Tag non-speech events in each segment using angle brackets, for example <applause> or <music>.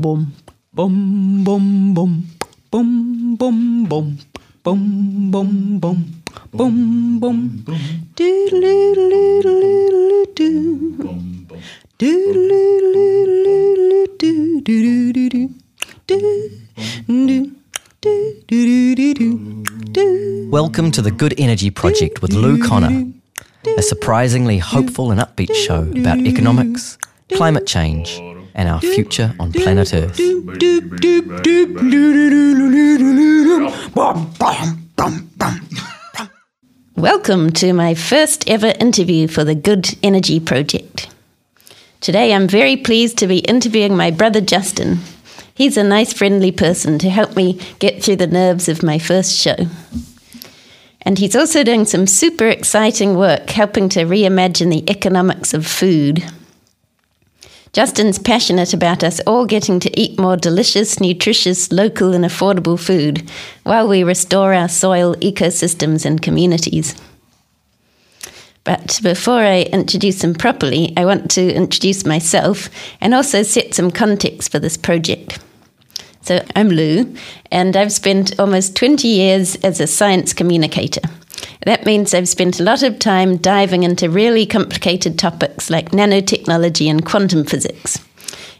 boom, boom, boom, boom, boom, boom, boom, boom, boom, boom, boom, boom. Welcome to the Good Energy Project with Lou Connor, a surprisingly hopeful and upbeat show about economics, climate change, and our future on planet Earth. Welcome to my first ever interview for the Good Energy Project. Today I'm very pleased to be interviewing my brother Justin. He's a nice, friendly person to help me get through the nerves of my first show. And he's also doing some super exciting work helping to reimagine the economics of food. Justin's passionate about us all getting to eat more delicious, nutritious, local, and affordable food while we restore our soil, ecosystems, and communities. But before I introduce him properly, I want to introduce myself and also set some context for this project. So, I'm Lou, and I've spent almost 20 years as a science communicator. That means I've spent a lot of time diving into really complicated topics like nanotechnology and quantum physics,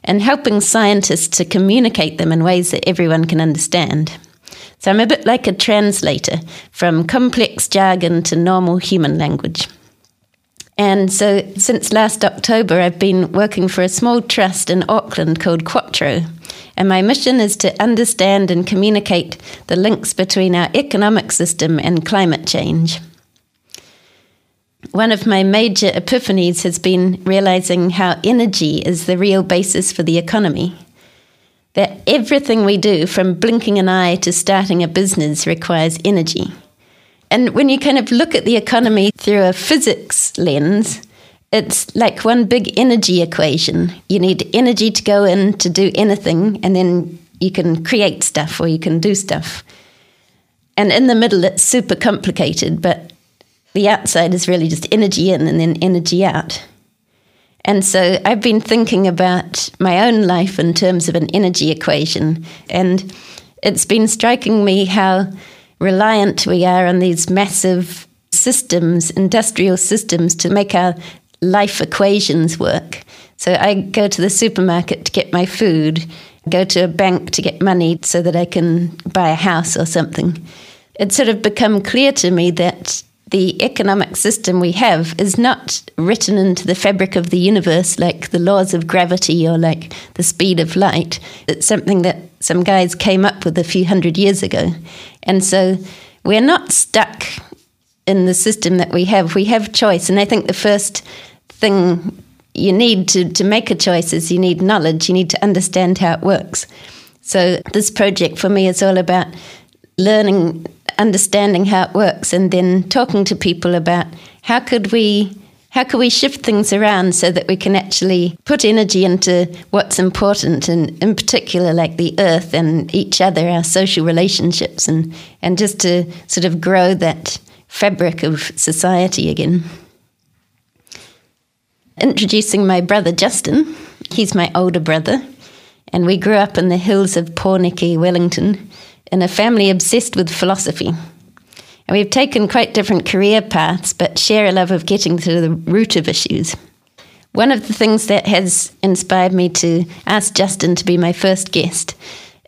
and helping scientists to communicate them in ways that everyone can understand. So I'm a bit like a translator from complex jargon to normal human language. And so since last October, I've been working for a small trust in Auckland called Quattro. And my mission is to understand and communicate the links between our economic system and climate change. One of my major epiphanies has been realizing how energy is the real basis for the economy. That everything we do, from blinking an eye to starting a business, requires energy. And when you kind of look at the economy through a physics lens, it's like one big energy equation. You need energy to go in to do anything, and then you can create stuff or you can do stuff. And in the middle, it's super complicated, but the outside is really just energy in and then energy out. And so I've been thinking about my own life in terms of an energy equation, and it's been striking me how reliant we are on these massive systems, industrial systems, to make our life equations work. So I go to the supermarket to get my food, go to a bank to get money so that I can buy a house or something. It's sort of become clear to me that the economic system we have is not written into the fabric of the universe like the laws of gravity or like the speed of light. It's something that some guys came up with a few hundred years ago. And so we're not stuck in the system that we have. We have choice. And I think the first thing you need to, to make a choice is you need knowledge, you need to understand how it works. So this project for me is all about learning understanding how it works and then talking to people about how could we how can we shift things around so that we can actually put energy into what's important and in particular like the earth and each other our social relationships and and just to sort of grow that fabric of society again introducing my brother justin he's my older brother and we grew up in the hills of Pōneke, Wellington, in a family obsessed with philosophy. And we've taken quite different career paths, but share a love of getting to the root of issues. One of the things that has inspired me to ask Justin to be my first guest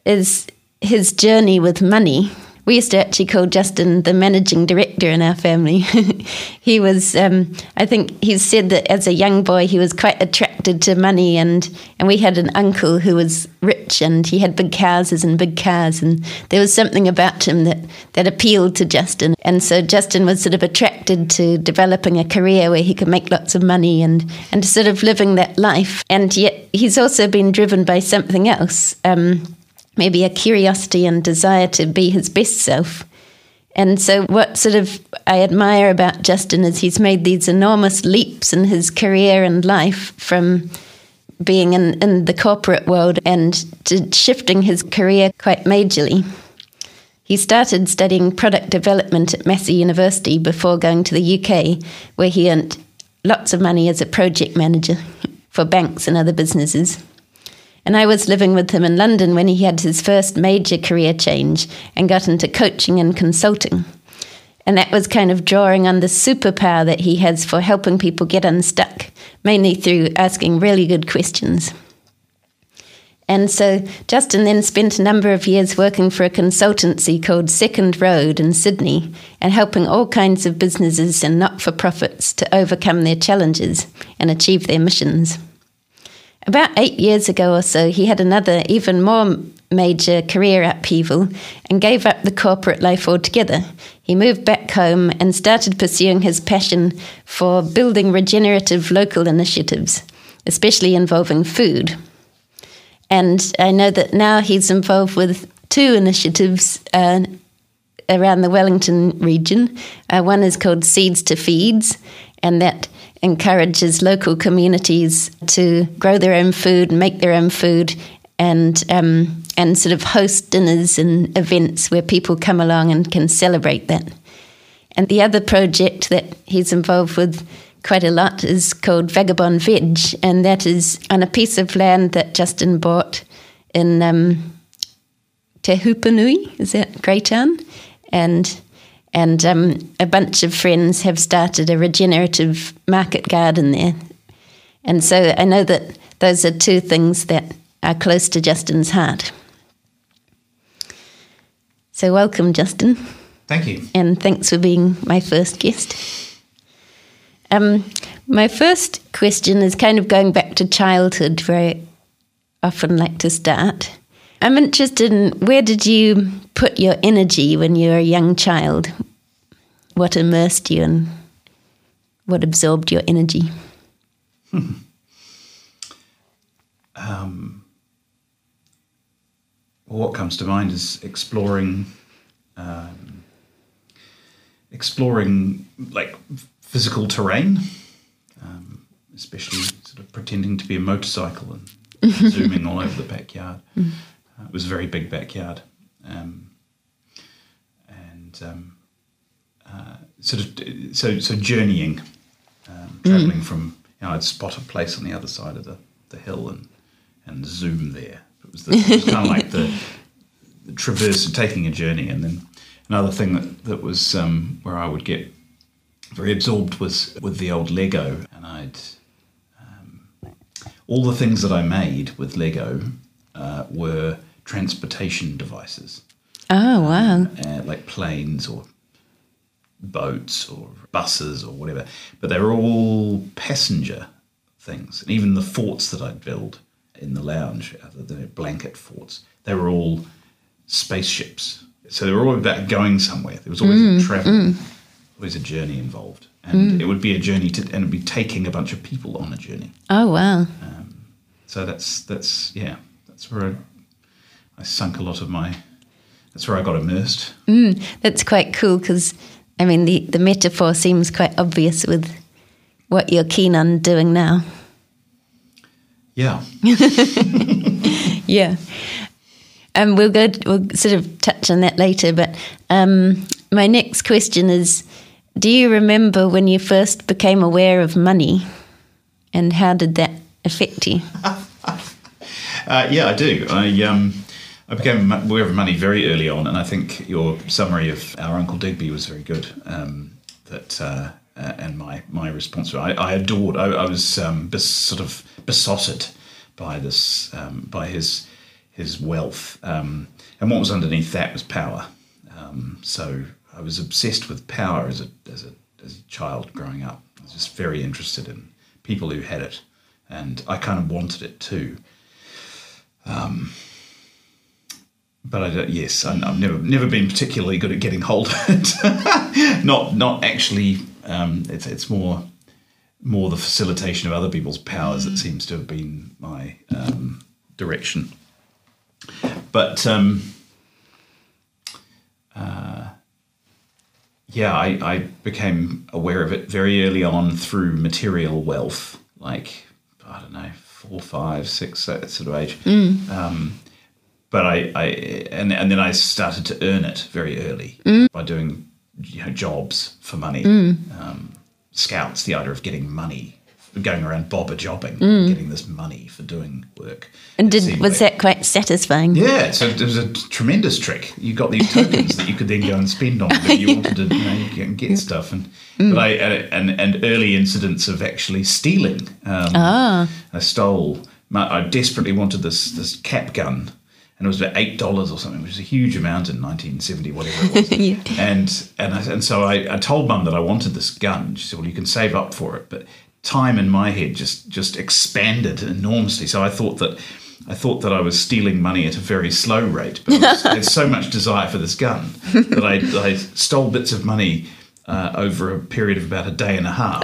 is his journey with money. We used to actually call Justin the managing director in our family. <laughs> he was, um, I think, he said that as a young boy he was quite attracted to money, and and we had an uncle who was rich and he had big houses and big cars, and there was something about him that that appealed to Justin, and so Justin was sort of attracted to developing a career where he could make lots of money and and sort of living that life, and yet he's also been driven by something else. Um, maybe a curiosity and desire to be his best self. And so, what sort of I admire about Justin is he's made these enormous leaps in his career and life from being in, in the corporate world and to shifting his career quite majorly. He started studying product development at Massey University before going to the UK, where he earned lots of money as a project manager <laughs> for banks and other businesses. And I was living with him in London when he had his first major career change and got into coaching and consulting. And that was kind of drawing on the superpower that he has for helping people get unstuck, mainly through asking really good questions. And so Justin then spent a number of years working for a consultancy called Second Road in Sydney and helping all kinds of businesses and not for profits to overcome their challenges and achieve their missions. About eight years ago or so, he had another, even more major career upheaval and gave up the corporate life altogether. He moved back home and started pursuing his passion for building regenerative local initiatives, especially involving food. And I know that now he's involved with two initiatives uh, around the Wellington region. Uh, one is called Seeds to Feeds, and that encourages local communities to grow their own food, make their own food, and um, and sort of host dinners and events where people come along and can celebrate that. And the other project that he's involved with quite a lot is called Vagabond Veg, and that is on a piece of land that Justin bought in um, Te Hupenui, is that Greytown? And and um, a bunch of friends have started a regenerative market garden there. And so I know that those are two things that are close to Justin's heart. So, welcome, Justin. Thank you. And thanks for being my first guest. Um, my first question is kind of going back to childhood, where I often like to start. I'm interested in where did you put your energy when you were a young child? What immersed you and what absorbed your energy? Hmm. <laughs> Um, well, what comes to mind is exploring, um, exploring like physical terrain, um, especially sort of pretending to be a motorcycle and <laughs> zooming all over the backyard. Mm. Uh, it was a very big backyard. Um, and um, uh, sort of so so journeying, um, traveling mm. from you know I'd spot a place on the other side of the, the hill and and zoom there. It was, the, it was kind of like the, <laughs> the traverse of taking a journey, and then another thing that that was um, where I would get very absorbed was with the old Lego, and I'd um, all the things that I made with Lego uh, were transportation devices. Oh wow! Uh, like planes or boats or buses or whatever, but they were all passenger things. And even the forts that I'd build in the lounge, uh, the blanket forts, they were all spaceships. So they were all about going somewhere. There was always mm, a travel, mm. always a journey involved, and mm. it would be a journey to, and it'd be taking a bunch of people on a journey. Oh wow! Um, so that's that's yeah, that's where I, I, sunk a lot of my. That's where I got immersed. Mm, that's quite cool because I mean, the, the metaphor seems quite obvious with what you're keen on doing now. Yeah. <laughs> yeah. Um, we'll go. We'll sort of touch on that later. But um, my next question is: Do you remember when you first became aware of money, and how did that affect you? <laughs> uh, yeah, I do. I um, I became aware of money very early on, and I think your summary of our Uncle Digby was very good. Um, that uh, uh, and my my response, I, I adored. I, I was um, bes, sort of besotted by this, um, by his his wealth, um, and what was underneath that was power. Um, so I was obsessed with power as a as a as a child growing up. I was just very interested in people who had it, and I kind of wanted it too. Um, but I don't, yes, I, have never never been particularly good at getting hold of it. <laughs> not not actually. Um, it's it's more more the facilitation of other people's powers that seems to have been my um, direction. But um, uh, yeah, I, I became aware of it very early on through material wealth, like I don't know, four, five, six, that sort of age. Mm. Um, but I, I and and then I started to earn it very early mm. by doing you know jobs for money. Mm. Um, scouts, the idea of getting money going around bob-a-jobbing, getting this money for doing work. And It did was that quite satisfying? Yeah, so it was a tremendous trick. You got these tokens that you could then go and spend on if you <laughs> wanted to, you know, get stuff. And but I and, and early incidents of actually stealing. Um, Ah. I stole. My, I desperately wanted this this cap gun, and it was about eight dollars or something, which is a huge amount in 1970, whatever it was. <laughs> Yeah. And and I, and so I, I told mum that I wanted this gun. She said, "Well, you can save up for it," but time in my head just just expanded enormously. So I thought that. I thought that I was stealing money at a very slow rate, but had so much desire for this gun that I, I stole bits of money uh, over a period of about a day and a half,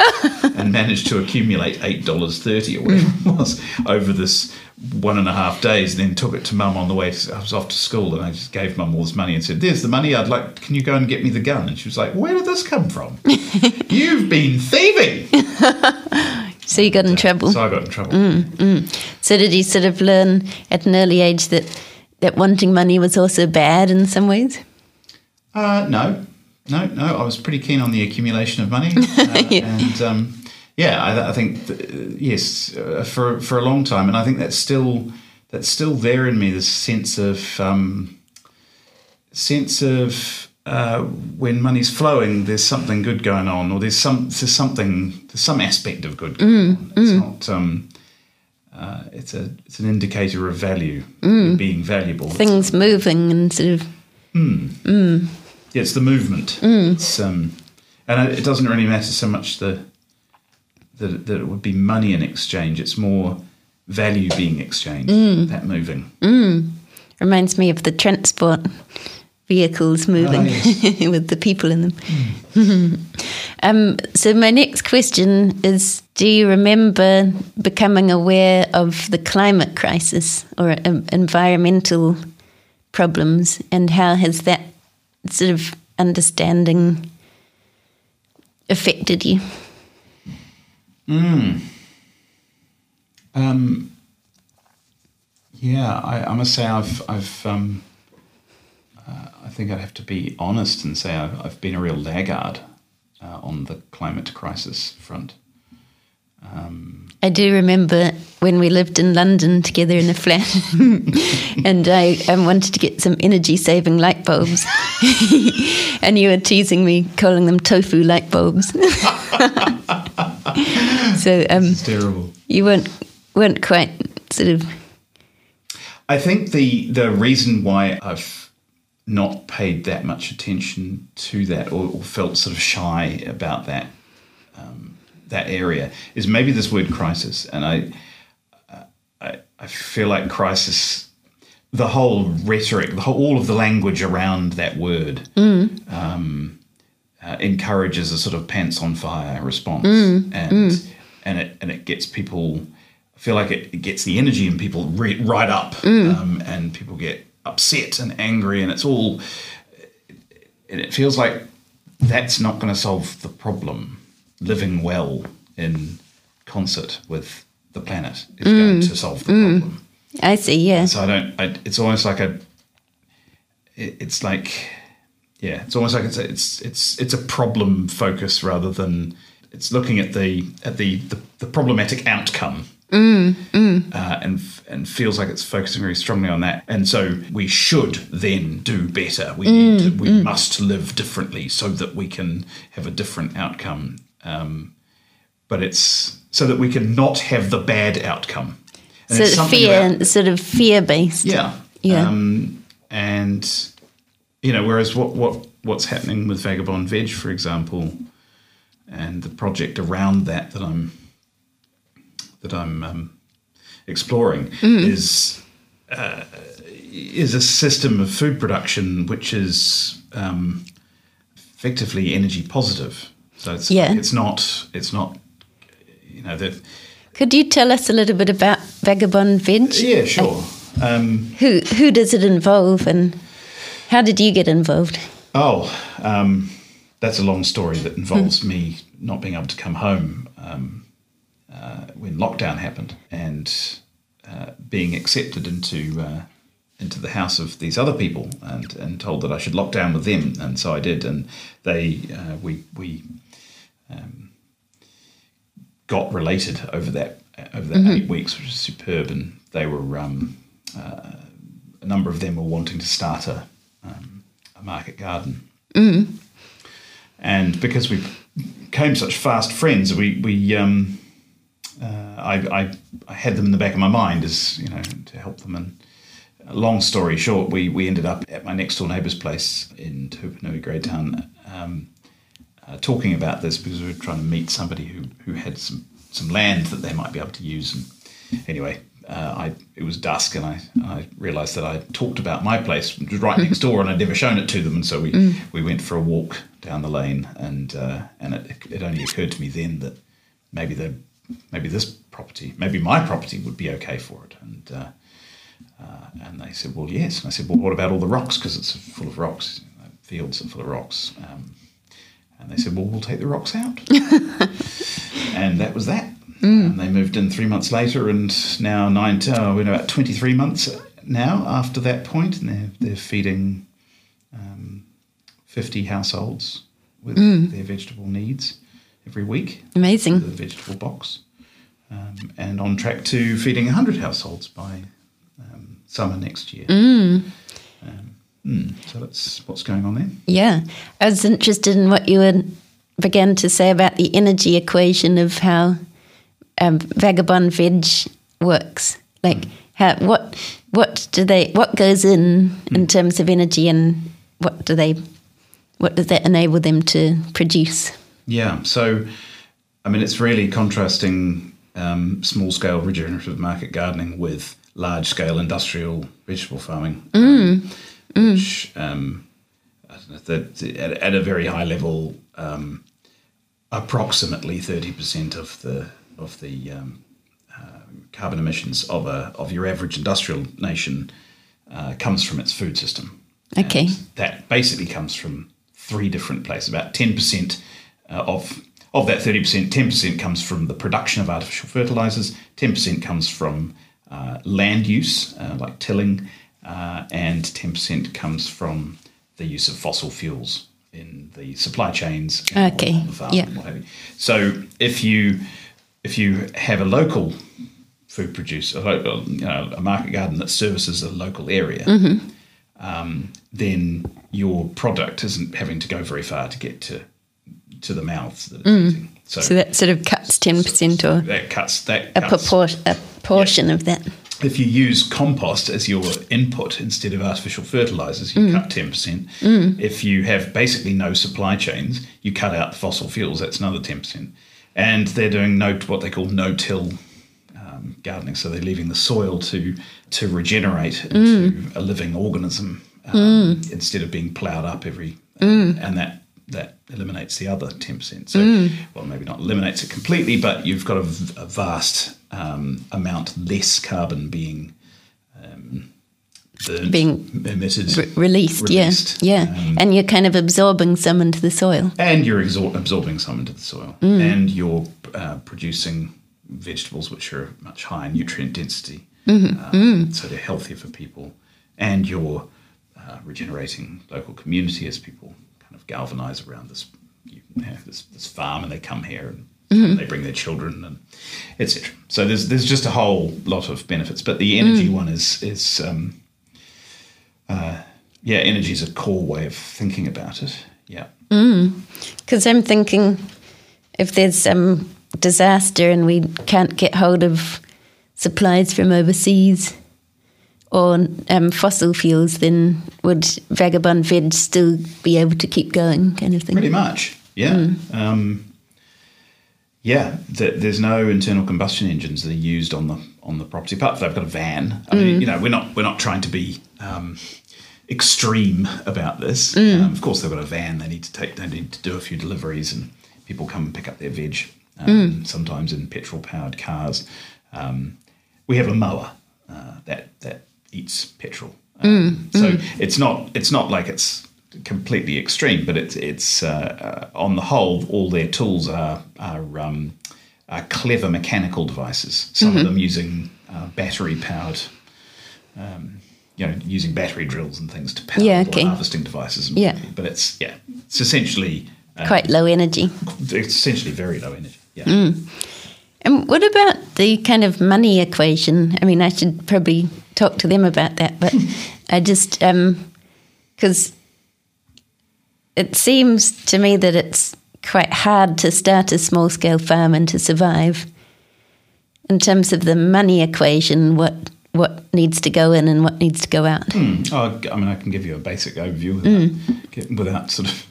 and managed to accumulate eight dollars thirty or whatever it was over this one and a half days. And then took it to mum on the way. I was off to school, and I just gave mum all this money and said, "There's the money. I'd like. Can you go and get me the gun?" And she was like, "Where did this come from? <laughs> You've been thieving." <laughs> So you got in trouble. So I got in trouble. So did you sort of learn at an early age that that wanting money was also bad in some ways? Uh, no, no, no. I was pretty keen on the accumulation of money, <laughs> uh, and um, yeah, I, I think th- yes, uh, for for a long time, and I think that's still that's still there in me. This sense of um, sense of uh, when money's flowing, there's something good going on, or there's some there's something there's some aspect of good going on. It's not. Um, uh, it's a it's an indicator of value, being valuable. Things moving and sort of yeah, it's the movement. It's um, and it doesn't really matter so much the that that it would be money in exchange. It's more value being exchanged. That moving. reminds me of the transport vehicles moving yes. <laughs> with the people in them. <laughs> um, so my next question is: Do you remember becoming aware of the climate crisis or um, environmental problems, and how has that sort of understanding affected you? Um, yeah, I, I must say I've I've um, uh, I think I'd have to be honest and say I've, I've been a real laggard uh, on the climate crisis front. I do remember when we lived in London together in a flat, <laughs> and I um, wanted to get some energy saving light bulbs, <laughs> and you were teasing me, calling them tofu light bulbs. <laughs> so um, It's terrible. you weren't weren't quite sort of I think the the reason why I've not paid that much attention to that or, or felt sort of shy about that um, that area is maybe this word crisis, and I, I I feel like crisis. The whole rhetoric, the whole, all of the language around that word, um, uh, encourages a sort of pants on fire response, and and it and it gets people. I feel like it, it gets the energy in people re- right up, um, and people get upset and angry, and it's all. And it feels like that's not going to solve the problem. Living well in concert with the planet is going mm. to solve the mm. problem. I see, yeah. So I don't. I, it's almost like a. It, it's like, yeah, it's almost like it's a, it's it's it's a problem focus rather than it's looking at the at the the, the problematic outcome. Mm, uh, and and feels like it's focusing very strongly on that, and so we should then do better. We need to, we must live differently so that we can have a different outcome. Um, but it's so that we can not have the bad outcome. And So it's fear, about- sort of fear based. yeah. Yeah. Um, and you know, whereas what what what's happening with Vagabond Veg, for example, and the project around that that I'm that I'm um, exploring is uh, is a system of food production which is um, effectively energy positive. So it's Yeah. it's not it's not you know that Could you tell us a little bit about Vagabond Veg? yeah sure. Um, Who who does it involve, and how did you get involved? Oh, um, that's a long story that involves me not being able to come home um, uh, when lockdown happened and uh, being accepted into uh, into the house of these other people and, and told that I should lock down with them, and so I did. And they uh, we we um, got related over that over that eight weeks, which was superb. And they were um, uh, a number of them were wanting to start a, um, a market garden. And because we became such fast friends, we we um, uh, I, I I had them in the back of my mind as you know to help them. And long story short, we we ended up at my next door neighbour's place in Te Hupenui, Greytown, um, uh, talking about this because we were trying to meet somebody who who had some some land that they might be able to use. And anyway, uh, I it was dusk, and I I realised that I talked about my place, which was right next door, and I'd never shown it to them. And so we we went for a walk down the lane, and uh, and it it only occurred to me then that maybe the maybe this property, maybe my property would be okay for it, and. Uh, uh, and they said, "Well, yes." And I said, "Well, what about all the rocks? Because it's full of rocks. Fields are full of rocks." Um, and they said, "Well, we'll take the rocks out." <laughs> and that was that. And they moved in three months later, and now nine. Oh, we're about twenty-three months now after that point, and they're they're feeding um, fifty households with their vegetable needs every week Amazing. the vegetable box, um, and on track to feeding 100 households by um, summer next year. Um, mm, so that's what's going on there. Yeah. I was interested in what you had began to say about the energy equation of how um, vagabond veg works. Like how what what do they what goes in in terms of energy and what do they what does that enable them to produce? Yeah, so I mean, it's really contrasting um, small scale regenerative market gardening with large scale industrial vegetable farming, um, which um, I don't know, that at, at a very high level, um, approximately thirty percent of the of the um, uh, carbon emissions of a of your average industrial nation uh, comes from its food system. Okay. And that basically comes from three different places. About ten percent uh, of of that thirty percent, ten percent comes from the production of artificial fertilizers. Ten percent comes from uh, land use, uh, like tilling, uh, and ten percent comes from the use of fossil fuels in the supply chains. Okay, the yeah. and what have you. So if you if you have a local food producer, a, local, you know, a market garden that services a local area, Mm-hmm. um, then your product isn't having to go very far to get to to the mouths that it's eating. So, Mm. So that sort of cuts ten percent or that cuts that a, cuts. a portion of that. If you use compost as your input instead of artificial fertilizers, you mm. cut ten percent. Mm. If you have basically no supply chains, you cut out fossil fuels. That's another ten percent. And they're doing no what they call no-till um, gardening, so they're leaving the soil to to regenerate into mm. a living organism um, instead of being ploughed up every, and that that eliminates the other ten percent. So, well, maybe not eliminates it completely, but you've got a vast um, amount less carbon being um, burnt, Being emitted, Re- released, Released, yeah, yeah, um, and you're kind of absorbing some into the soil. and you're exor- absorbing some into the soil, and you're uh, producing vegetables which are much higher nutrient density, um, so they're healthier for people, and you're uh, regenerating local community as people kind of galvanize around this you know, this, this farm, and they come here and they bring their children and etc. So there's there's just a whole lot of benefits, but the energy one is is um, uh, yeah, energy is a core way of thinking about it. Yeah. Because I'm thinking if there's some disaster and we can't get hold of supplies from overseas or um, fossil fuels, then would Vagabond Veg still be able to keep going, kind of thing? Pretty much, yeah. Um, yeah, th- there's no internal combustion engines that are used on the on the property. Apart from they've got a van. I mean, you know, we're not we're not trying to be um, extreme about this. Um, of course, they've got a van. They need to take. They need to do a few deliveries, and people come and pick up their veg. Um, Sometimes in petrol powered cars. Um, we have a mower uh, that that eats petrol. Um, so it's not it's not like it's completely extreme, but it's it's uh, uh, on the whole, all their tools are are, um, are clever mechanical devices. Some of them using uh, battery powered. Um, you know, using battery drills and things to power Yeah, okay. harvesting devices. And Yeah. but it's yeah, it's essentially uh, Quite low energy. it's essentially very low energy. Yeah, And what about the kind of money equation? I mean, I should probably talk to them about that, but <laughs> I just because it seems to me that it's quite hard to start a small scale farm and to survive. In terms of the money equation, what what needs to go in and what needs to go out? Mm. Oh, I mean, I can give you a basic overview without, mm. without sort of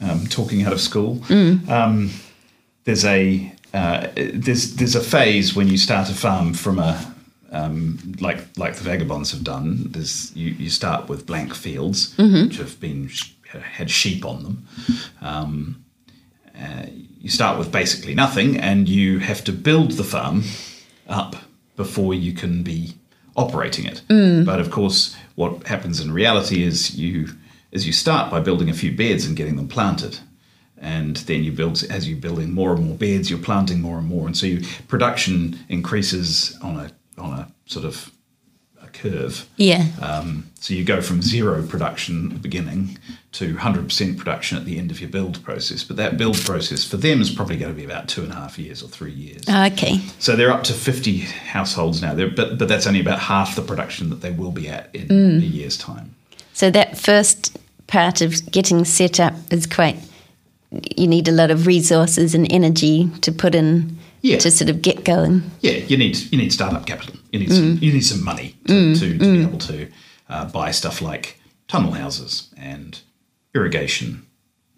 um, talking out of school. Mm. Um, there's a uh, there's there's a phase when you start a farm from a um, like like the vagabonds have done. There's you, you start with blank fields mm-hmm. which have been had sheep on them. Um, uh, you start with basically nothing, and you have to build the farm up before you can be operating it. Mm. But of course, what happens in reality is you is you start by building a few beds and getting them planted. And then you build as you're building more and more beds, you're planting more and more, and so you, production increases on a on a sort of a curve. Yeah. Um, so you go from zero production at the beginning to 100% production at the end of your build process. But that build process for them is probably going to be about two and a half years or three years. Okay. So they're up to 50 households now, they're, but, but that's only about half the production that they will be at in Mm. a year's time. So that first part of getting set up is quite. You need a lot of resources and energy to put in Yeah. to sort of get going. Yeah, you need you need startup capital. You need some, mm. you need some money to, mm. to, to be mm. able to uh, buy stuff like tunnel houses and irrigation,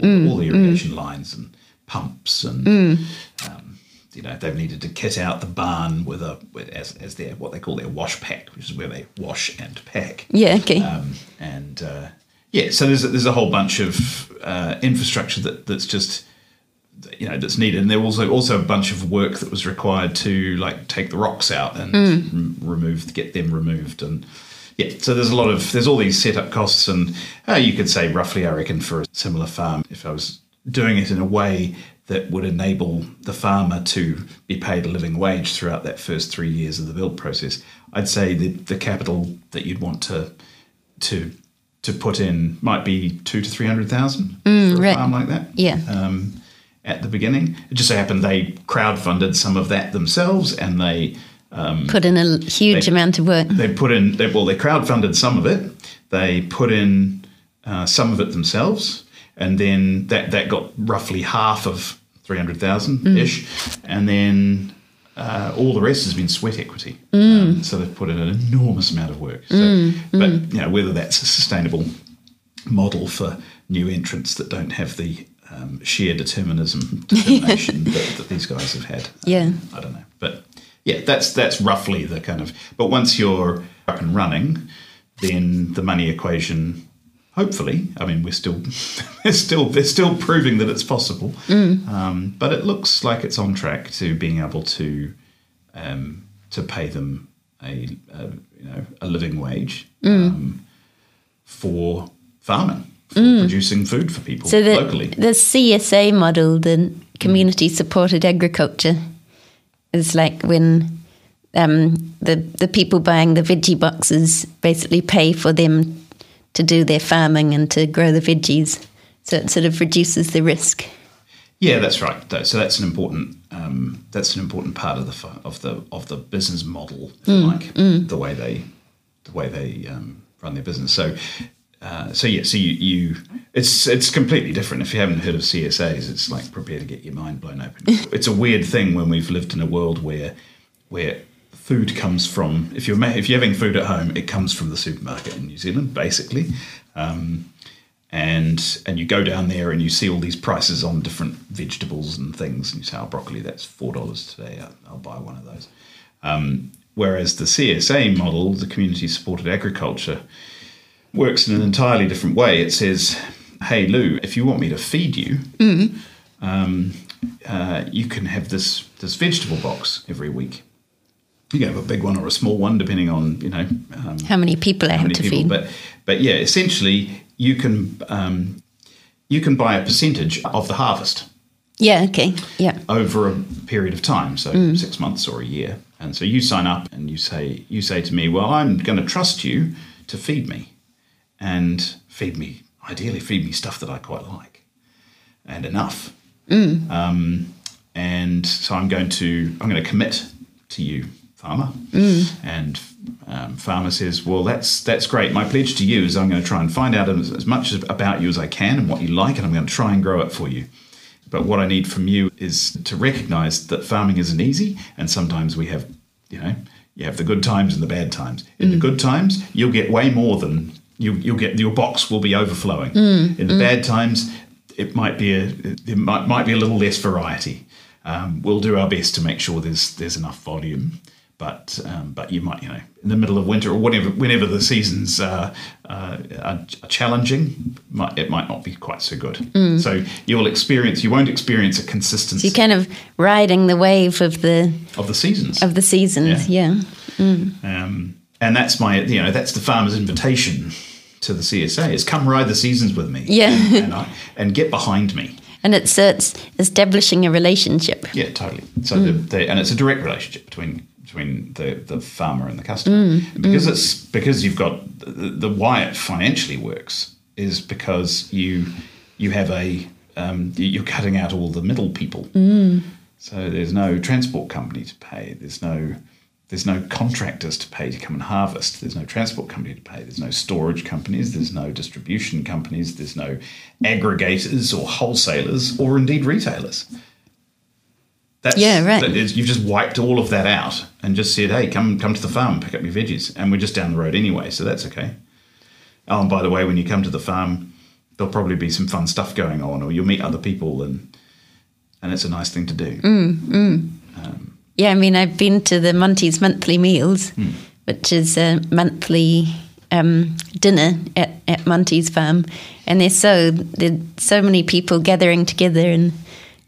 all the irrigation lines and pumps and um, you know they've needed to kit out the barn with a with, as as their what they call their wash pack, which is where they wash and pack. Yeah. Okay. Um, and uh, yeah, so there's a, there's a whole bunch of uh, infrastructure that that's just you know that's needed, and there was also also a bunch of work that was required to like take the rocks out and rem- remove get them removed and. Yeah, so there's a lot of there's all these setup costs, and uh, you could say roughly, I reckon, for a similar farm, if I was doing it in a way that would enable the farmer to be paid a living wage throughout that first three years of the build process, I'd say the the capital that you'd want to to to put in might be two to three hundred thousand for a right. farm like that. Yeah. Um, at the beginning, it just so happened they crowdfunded some of that themselves, and they put in a huge they- amount of work. they put in they, well they crowdfunded some of it. They put in uh, some of it themselves and then that that got roughly half of 300,000 ish and then uh, all the rest has been sweat equity. Um, so they've put in an enormous amount of work. So, but you know whether that's a sustainable model for new entrants that don't have the um, sheer determinism determination <laughs> that, that these guys have had. um, Yeah. I don't know, but yeah, that's that's roughly the kind of. But once you're up and running, then the money equation. Hopefully, I mean, we're still, <laughs> they're still, they're still proving that it's possible. Um, but it looks like it's on track to being able to, um, to pay them a, a you know a living wage um, for farming, for producing food for people So the, locally. the CSA model, the community supported agriculture, is like when um, the the people buying the veggie boxes basically pay for them to do their farming and to grow the veggies. So it sort of reduces the risk. Yeah, that's right. So that's an important um, that's an important part of the of the of the business model, you like, the way they the way they um, run their business. So. Uh, so yeah, so you, you it's it's completely different. If you haven't heard of CSAs, it's like prepare to get your mind blown open. <laughs> it's a weird thing when we've lived in a world where where food comes from. If you're if you're having food at home, it comes from the supermarket in New Zealand, basically. Um, and and you go down there and you see all these prices on different vegetables and things, and you say, "Oh, broccoli, that's four dollars today. I'll, I'll buy one of those." Um, whereas the CSA model, the community supported agriculture, works in an entirely different way. It says, "Hey Lou, if you want me to feed you, um, uh, you can have this this vegetable box every week. You can have a big one or a small one, depending on you know um, How many people I have to people. feed? But but yeah, essentially you can um, you can buy a percentage of the harvest yeah, okay. Yeah. over a period of time, so six months or a year. And so you sign up and you say you say to me, well, I'm going to trust you to feed me, and feed me ideally feed me stuff that I quite like, and enough. Um, and so I'm going to I'm going to commit to you, farmer. And um, farmer says, "Well, that's that's great. My pledge to you is I'm going to try and find out as, as much about you as I can and what you like, and I'm going to try and grow it for you." But what I need from you is to recognize that farming isn't easy, and sometimes we have, you know, you have the good times and the bad times. In the good times, you'll get way more than you, you'll get. Your box will be overflowing. In the bad times, it might be a there might, might be a little less variety. Um, we'll do our best to make sure there's there's enough volume. But um, but you might you know in the middle of winter or whatever whenever the seasons uh, uh, are, are challenging, might, it might not be quite so good. So you'll experience you won't experience a consistency You're kind of riding the wave of the of the seasons. of the seasons. Yeah. Um, and that's my, you know, that's the farmer's invitation to the CSA is come ride the seasons with me. Yeah. And, and, I, and get behind me. And it's uh, it's establishing a relationship. Yeah, totally. So the, the, and it's a direct relationship between between the, the farmer and the customer. And because it's because you've got the, the why it financially works is because you you have a um, you're cutting out all the middle people. So there's no transport company to pay. There's no there's no contractors to pay to come and harvest. There's no transport company to pay. There's no storage companies. There's no distribution companies. There's no aggregators or wholesalers or indeed retailers. That's, Yeah, right. that is- you've just wiped all of that out and just said, "Hey, come come to the farm, pick up your veggies," and we're just down the road anyway, so that's okay. Oh, and by the way, when you come to the farm, there'll probably be some fun stuff going on, or you'll meet other people, and and it's a nice thing to do. Mm, mm. Um, Yeah, I mean, I've been to the Monty's monthly meals, Hmm. which is a monthly um, dinner at, at Monty's farm, and there's so there's so many people gathering together, and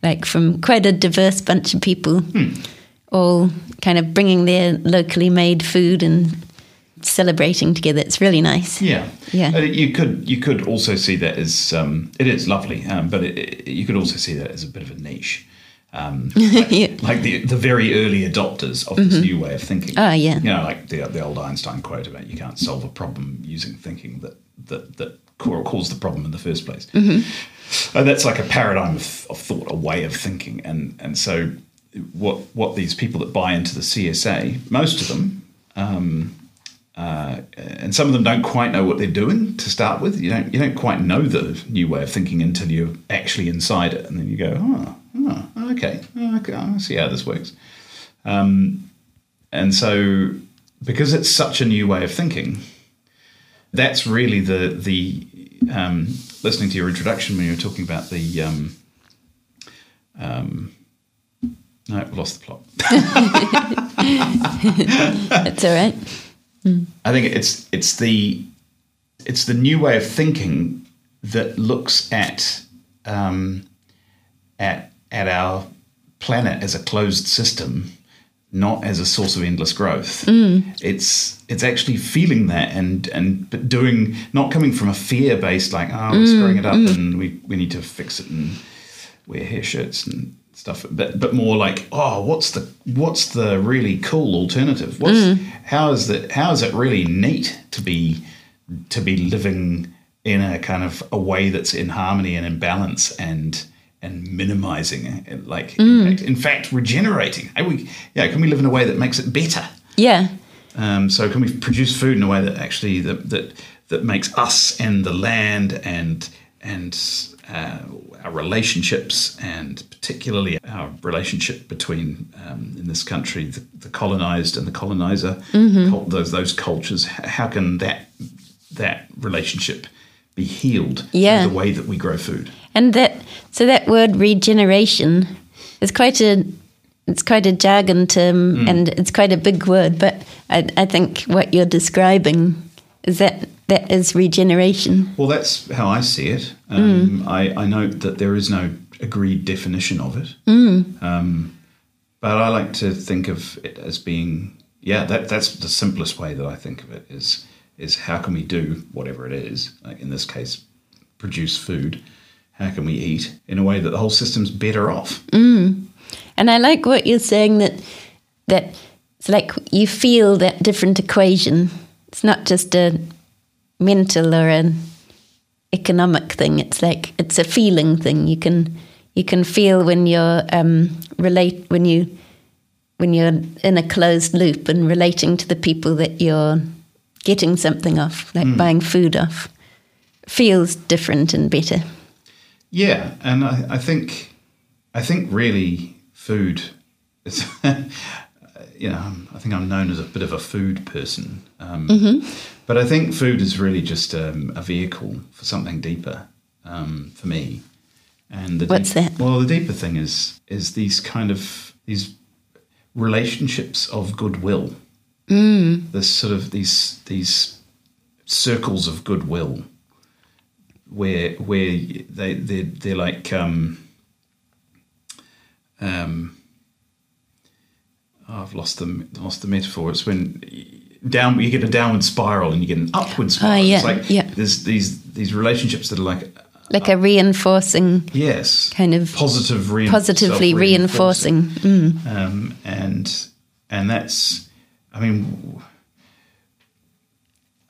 like from quite a diverse bunch of people, Hmm. all kind of bringing their locally made food and celebrating together. It's really nice. Yeah, Yeah. Uh, you could you could also see that as um, it is lovely, um, but it, it, you could also see that as a bit of a niche. Um, <laughs> like, Yeah. like the the very early adopters of this new way of thinking. Ah, yeah. You know, like the the old Einstein quote about you can't solve a problem using thinking that that that ca- caused the problem in the first place. And that's like a paradigm of, of thought, a way of thinking, and and so what what these people that buy into the CSA, most of them. Um, uh, and some of them don't quite know what they're doing to start with. You don't you don't quite know the new way of thinking until you're actually inside it, and then you go, oh, oh okay, oh, okay, I see how this works. Um, and so, because it's such a new way of thinking, that's really the the um, listening to your introduction when you were talking about the. Um, um, no, lost the plot. <laughs> It's all right. I think it's it's the it's the new way of thinking that looks at um, at at our planet as a closed system, not as a source of endless growth. It's it's actually feeling that and and but doing not coming from a fear based like oh we're screwing it up and we, we need to fix it and wear hair shirts and stuff but but more like oh what's the what's the really cool alternative? What's how is that how is it really neat to be to be living in a kind of a way that's in harmony and in balance and and minimizing it, like in, fact, in fact regenerating? We yeah can we live in a way that makes it better? Yeah. um, so can we produce food in a way that actually that that, that makes us and the land and and uh, our relationships and particularly our relationship between um, in this country the, the colonized and the colonizer cul- those those cultures how can that that relationship be healed Yeah. through the way that we grow food? And that so that word regeneration is quite a it's quite a jargon term and it's quite a big word, but I, I think what you're describing is that that is regeneration. Well, that's how I see it. Um, I, I note that there is no agreed definition of it. Um, but I like to think of it as being, yeah, that, that's the simplest way that I think of it is, is how can we do whatever it is, like in this case, produce food, how can we eat in a way that the whole system's better off? And I like what you're saying that that it's like you feel that different equation. It's not just a mental or an economic thing. It's like it's a feeling thing. You can you can feel when you're um, relate when you when you're in a closed loop and relating to the people that you're getting something off, like buying food off, feels different and better. Yeah, and I, I think I think really food is <laughs> you know I think I'm known as a bit of a food person, um, but I think food is really just um, a vehicle for something deeper um, for me. And the What's deep- that? Well, the deeper thing is is these kind of these relationships of goodwill. Mm. This sort of these these circles of goodwill where where they they they're like um, um, oh, I've lost the lost the metaphor. It's when down you get a downward spiral and you get an upward ah, spiral. yeah, it's like yeah. there's these these relationships that are like Like a uh, reinforcing, yes, Kind of positive rein- positively self-reinforcing. reinforcing. Mm. um, and and that's I mean.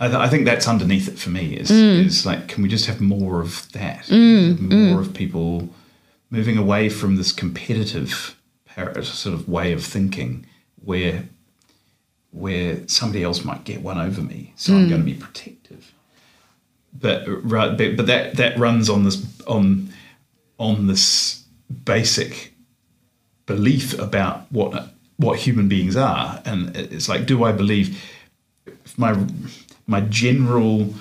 I, th- I think that's underneath it for me. Is mm. is like, can we just have more of that? Mm, mm. more of people moving away from this competitive sort of way of thinking, where where somebody else might get one over me, so I'm going to hmm. be protective. But uh, but, but that that runs on this on on this basic belief about what what human beings are, and it's like, do I believe my my general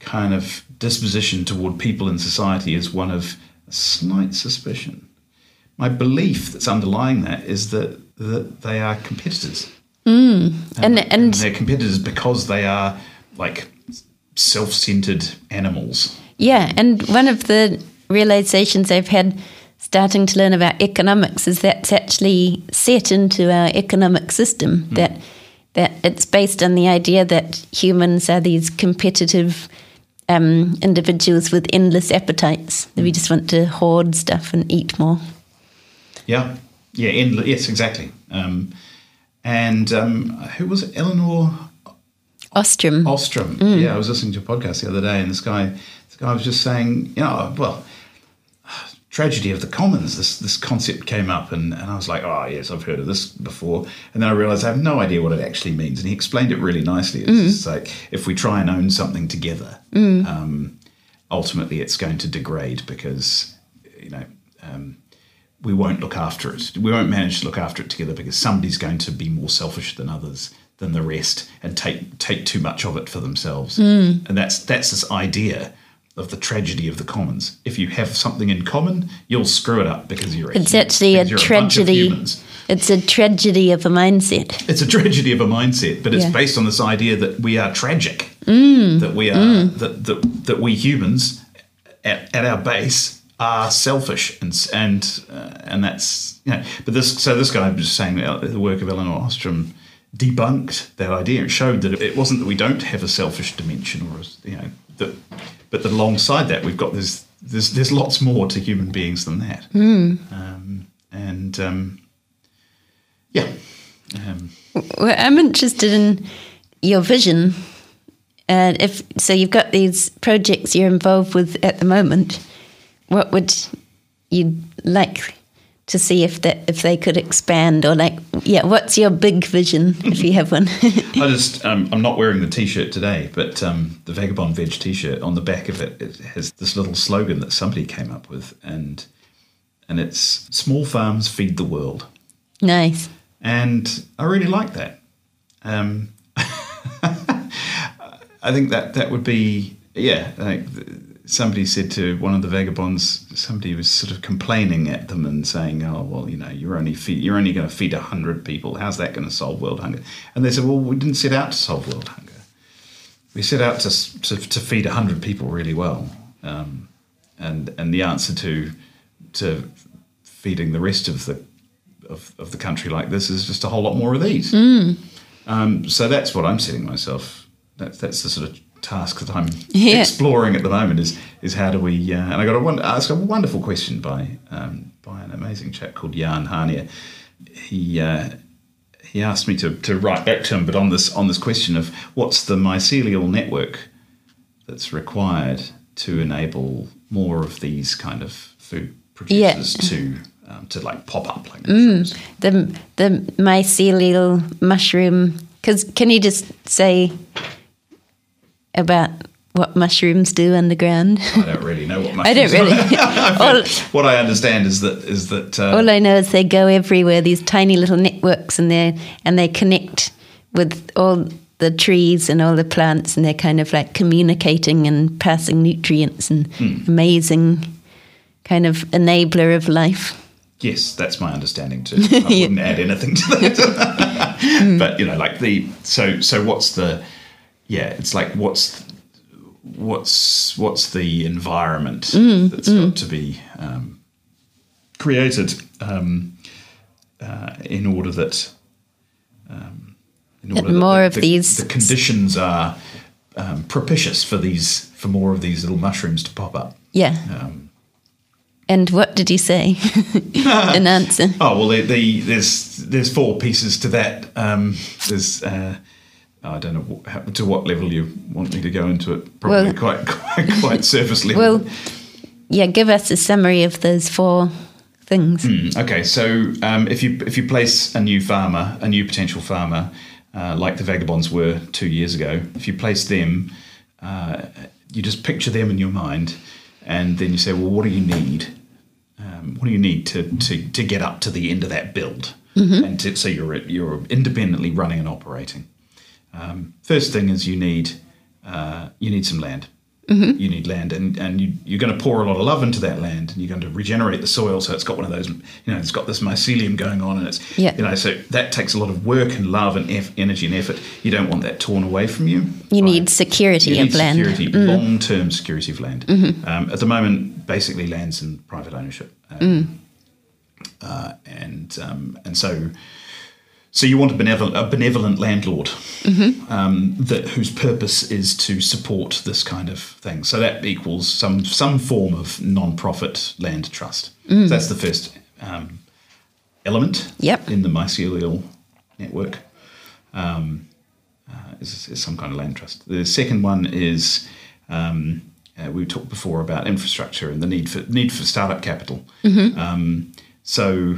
kind of disposition toward people in society is one of slight suspicion. My belief that's underlying that is that that they are competitors, And and they're competitors because they are like self-centered animals. Yeah, and one of the realizations I've had starting to learn about economics is that's actually set into our economic system that that it's based on the idea that humans are these competitive um, individuals with endless appetites. That we just want to hoard stuff and eat more. Yeah, yeah, endless, yes, exactly. Um, and um, who was it? Elinor Ostrom. Ostrom. Yeah, I was listening to a podcast the other day, and this guy, this guy was just saying, you know, well, tragedy of the commons. This this concept came up, and, and I was like, oh yes, I've heard of this before. And then I realised I have no idea what it actually means, and he explained it really nicely. It's just like if we try and own something together, um, ultimately it's going to degrade because you know. Um, we won't look after it. We won't manage to look after it together because somebody's going to be more selfish than others than the rest and take take too much of it for themselves. Mm. And that's that's this idea of the tragedy of the commons. If you have something in common, you'll screw it up because you're a It's human, actually a you're bunch of tragedy. humans. It's a tragedy of a mindset. It's a tragedy of a mindset, but it's Yeah. based on this idea that we are tragic, mm. that we are mm. that, that that we humans at, at our base are selfish, and and uh, and that's you know. But this so this guy was saying that the work of Elinor Ostrom debunked that idea and showed that it wasn't that we don't have a selfish dimension or a, you know that, but that alongside that we've got this there's there's lots more to human beings than that, um, and um, yeah. Um, Well, I'm interested in your vision. And if so, you've got these projects you're involved with at the moment. What would you like to see if that if they could expand or like yeah? What's your big vision if you have one? <laughs> <laughs> I just, um, I'm not wearing the T-shirt today, but um, the Vagabond Vege T-shirt on the back of it, it has this little slogan that somebody came up with, and and it's "Small farms feed the world," nice. and I really like that. Um, <laughs> I think that that would be, yeah. Like somebody said to one of the vagabonds, somebody was sort of complaining at them and saying, "Oh, well, you know, you're only feed, you're only going to feed hundred people. How's that going to solve world hunger?" And they said, "Well, we didn't set out to solve world hunger. We set out to to, to feed hundred people really well." Um, and and the answer to to feeding the rest of the of, of the country like this is just a whole lot more of these. Um, so that's what I'm setting myself. That's that's the sort of task that I'm Yeah. exploring at the moment. Is is how do we? Uh, and I got a one, asked a wonderful question by um, by an amazing chap called Jan Harnier. He uh, he asked me to, to write back to him, but on this on this question of what's the mycelial network that's required to enable more of these kind of food producers to um, to like pop up like mushrooms. The the mycelial mushroom. Because can you just say about what mushrooms do underground? I don't really know what mushrooms. <laughs> I don't really. <laughs> <laughs> all, what I understand is that is that uh, all I know is they go everywhere. These tiny little networks, and they and they connect with all the trees and all the plants, and they're kind of like communicating and passing nutrients and amazing kind of enabler of life. Yes, that's my understanding too. I wouldn't add anything to that. but you know, like the so so what's the yeah? It's like what's what's what's the environment that's got to be um, created um, uh, in order that um, in order that more the, of the- these- the conditions are um, propitious for these for more of these little mushrooms to pop up. Yeah. Um, and what did you say? <laughs> An answer. Oh well, the, the, there's there's four pieces to that. Um, there's uh, I don't know to what level you want me to go into it. Probably Well- quite <laughs> quite quite surface level. Well, yeah, give us a summary of those four things. Okay, so um, if you if you place a new farmer, a new potential farmer, uh, like the vagabonds were two years ago, if you place them, uh, you just picture them in your mind, and then you say, well, what do you need? Um, what do you need to, to, to get up to the end of that build? And to, so you're you're independently running and operating. Um, first thing is you need uh, you need some land. You need land, and, and you, you're going to pour a lot of love into that land, and you're going to regenerate the soil so it's got one of those, you know, it's got this mycelium going on, and it's, Yeah. you know, so that takes a lot of work and love and eff- energy and effort. You don't want that torn away from you. You by- need security you need of land. Mm. security, long-term security of land. Um, at the moment, basically, land's in private ownership, um, Mm. uh, and um, and so so you want a benevolent, a benevolent landlord um, that whose purpose is to support this kind of thing. So that equals some some form of non-profit land trust. So that's the first um, element Yep. in the mycelial network. Um, uh, is, is some kind of land trust. The second one is um, uh, we talked before about infrastructure and the need for need for startup capital. Um, so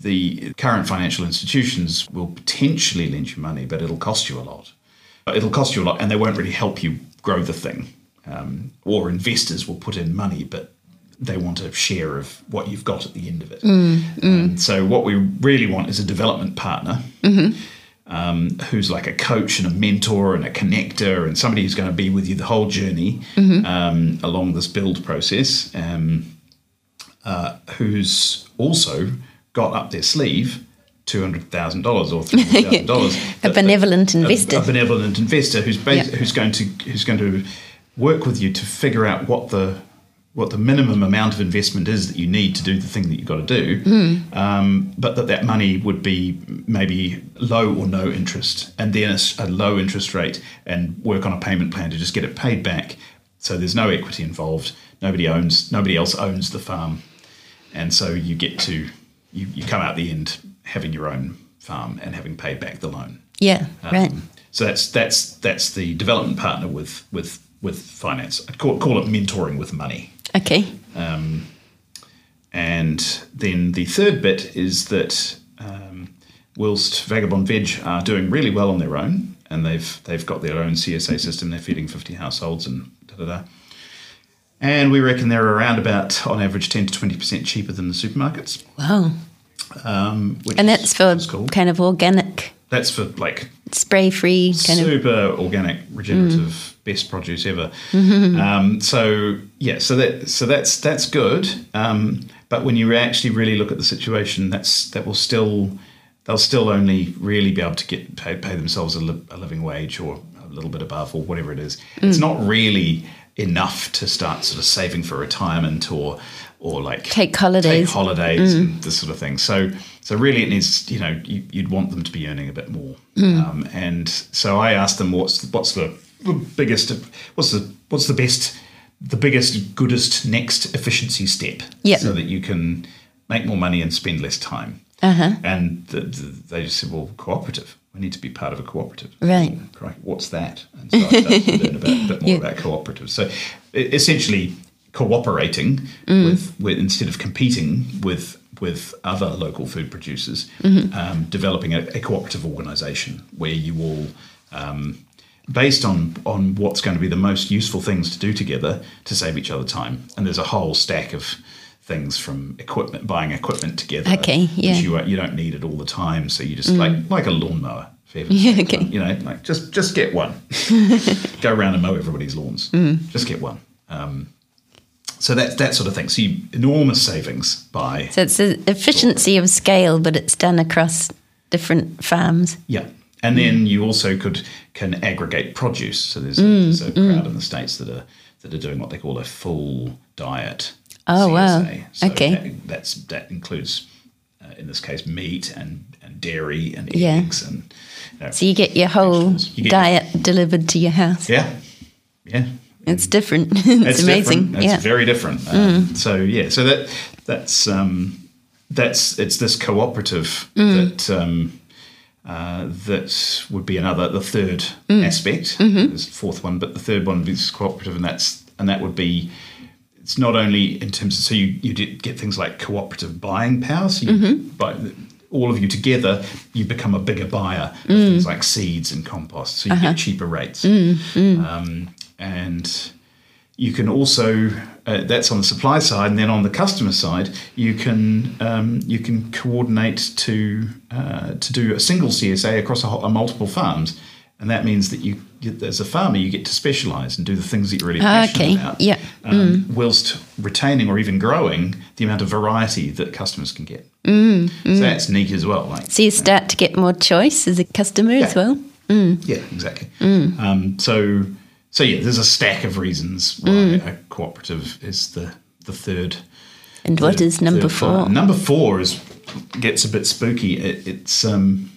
the current financial institutions will potentially lend you money, but it'll cost you a lot. It'll cost you a lot, and they won't really help you grow the thing. Um, or investors will put in money, but they want a share of what you've got at the end of it. Um, so what we really want is a development partner um, who's like a coach and a mentor and a connector and somebody who's going to be with you the whole journey um, along this build process. Um, uh, who's also got up their sleeve two hundred thousand dollars or <laughs> three hundred thousand dollars. A benevolent investor. A, benevolent investor who's bas- Yeah. who's going to who's going to work with you to figure out what the what the minimum amount of investment is that you need to do the thing that you've got to do, Hmm. um, but that that money would be maybe low or no interest, and then a low interest rate, and work on a payment plan to just get it paid back. So there's no equity involved. Nobody owns. Nobody else owns the farm, and so you get to you, you come out the end having your own farm and having paid back the loan. Yeah, right. Um, So that's that's that's the development partner with with with finance. I'd call, call it mentoring with money. Okay. And then the third bit is that um, whilst Vagabond Vege are doing really well on their own, and they've they've got their own CSA system, they're feeding 50 households and da da da. And we reckon they're around about, on average, 10 to 20% cheaper than the supermarkets. Wow. Um, which And that's for cool. kind of organic, That's for like spray free kind of. super organic, regenerative, best produce ever. Um, so yeah, so that so that's that's good. Um, but when you actually really look at the situation, that's that will still they'll still only really be able to get pay, pay themselves a, li- a living wage or a little bit above or whatever it is. It's not really enough to start sort of saving for retirement or or like Take holidays. take holidays and this sort of thing. So, so really, it needs you know you, you'd want them to be earning a bit more. Um, and so I asked them what's what's the, the biggest what's the what's the best the biggest goodest next efficiency step Yep. so that you can make more money and spend less time. Uh-huh. And the, the, they just said, well, cooperative. We need to be part of a cooperative. Right. What's that? And so I started to learn about, a bit <laughs> more Yeah. about cooperatives. So essentially, cooperating with, with instead of competing with with other local food producers, um, developing a, a cooperative organisation where you all, um, based on on what's going to be the most useful things to do together to save each other time. And there's a whole stack of things from equipment, buying equipment together. Okay, yeah. You, you don't need it all the time, so you just mm. like like a lawnmower. for Yeah, okay. You know, like just just get one. <laughs> Go around and mow everybody's lawns. Mm. Just get one. Um, so that that sort of thing. So you, enormous savings by So it's an efficiency of scale, but it's done across different farms. Yeah. And then mm. you also could can aggregate produce. So there's, there's a crowd in the states that are that are doing what they call a full diet. Oh, wow. So Okay. that, that's that includes uh, in this case meat and, and dairy and Yeah. eggs and you know, So you get your whole. You get- diet delivered to your house. yeah yeah It's different. <laughs> it's, amazing. different. It's yeah. Mm. very different. Um, So yeah, so that that's um, that's it's this cooperative Mm. that um, uh, that would be another the third Mm. aspect. Mm-hmm. There's the fourth one, but the third one is cooperative, and that's and that would be. It's not only in terms of so you you get things like cooperative buying power. So you Mm-hmm. buy all of you together, you become a bigger buyer of Mm. things like seeds and compost. So you Uh-huh. get cheaper rates. Mm, Um, and you can also uh, that's on the supply side, and then on the customer side, you can um, you can coordinate to uh, to do a single CSA across a, a multiple farms, and that means that you, as a farmer you get to specialize and do the things that you're really Ah, passionate okay. about, Yeah. um, whilst retaining or even growing the amount of variety that customers can get. Mm, So that's neat as well. Like So you start to get more choice as a customer as Yeah. well. yeah, exactly. Mm. Um, so, so yeah, there's a stack of reasons why Mm. a cooperative is the the third. And what third- is number four? part. Number four is gets a bit spooky. It, it's um,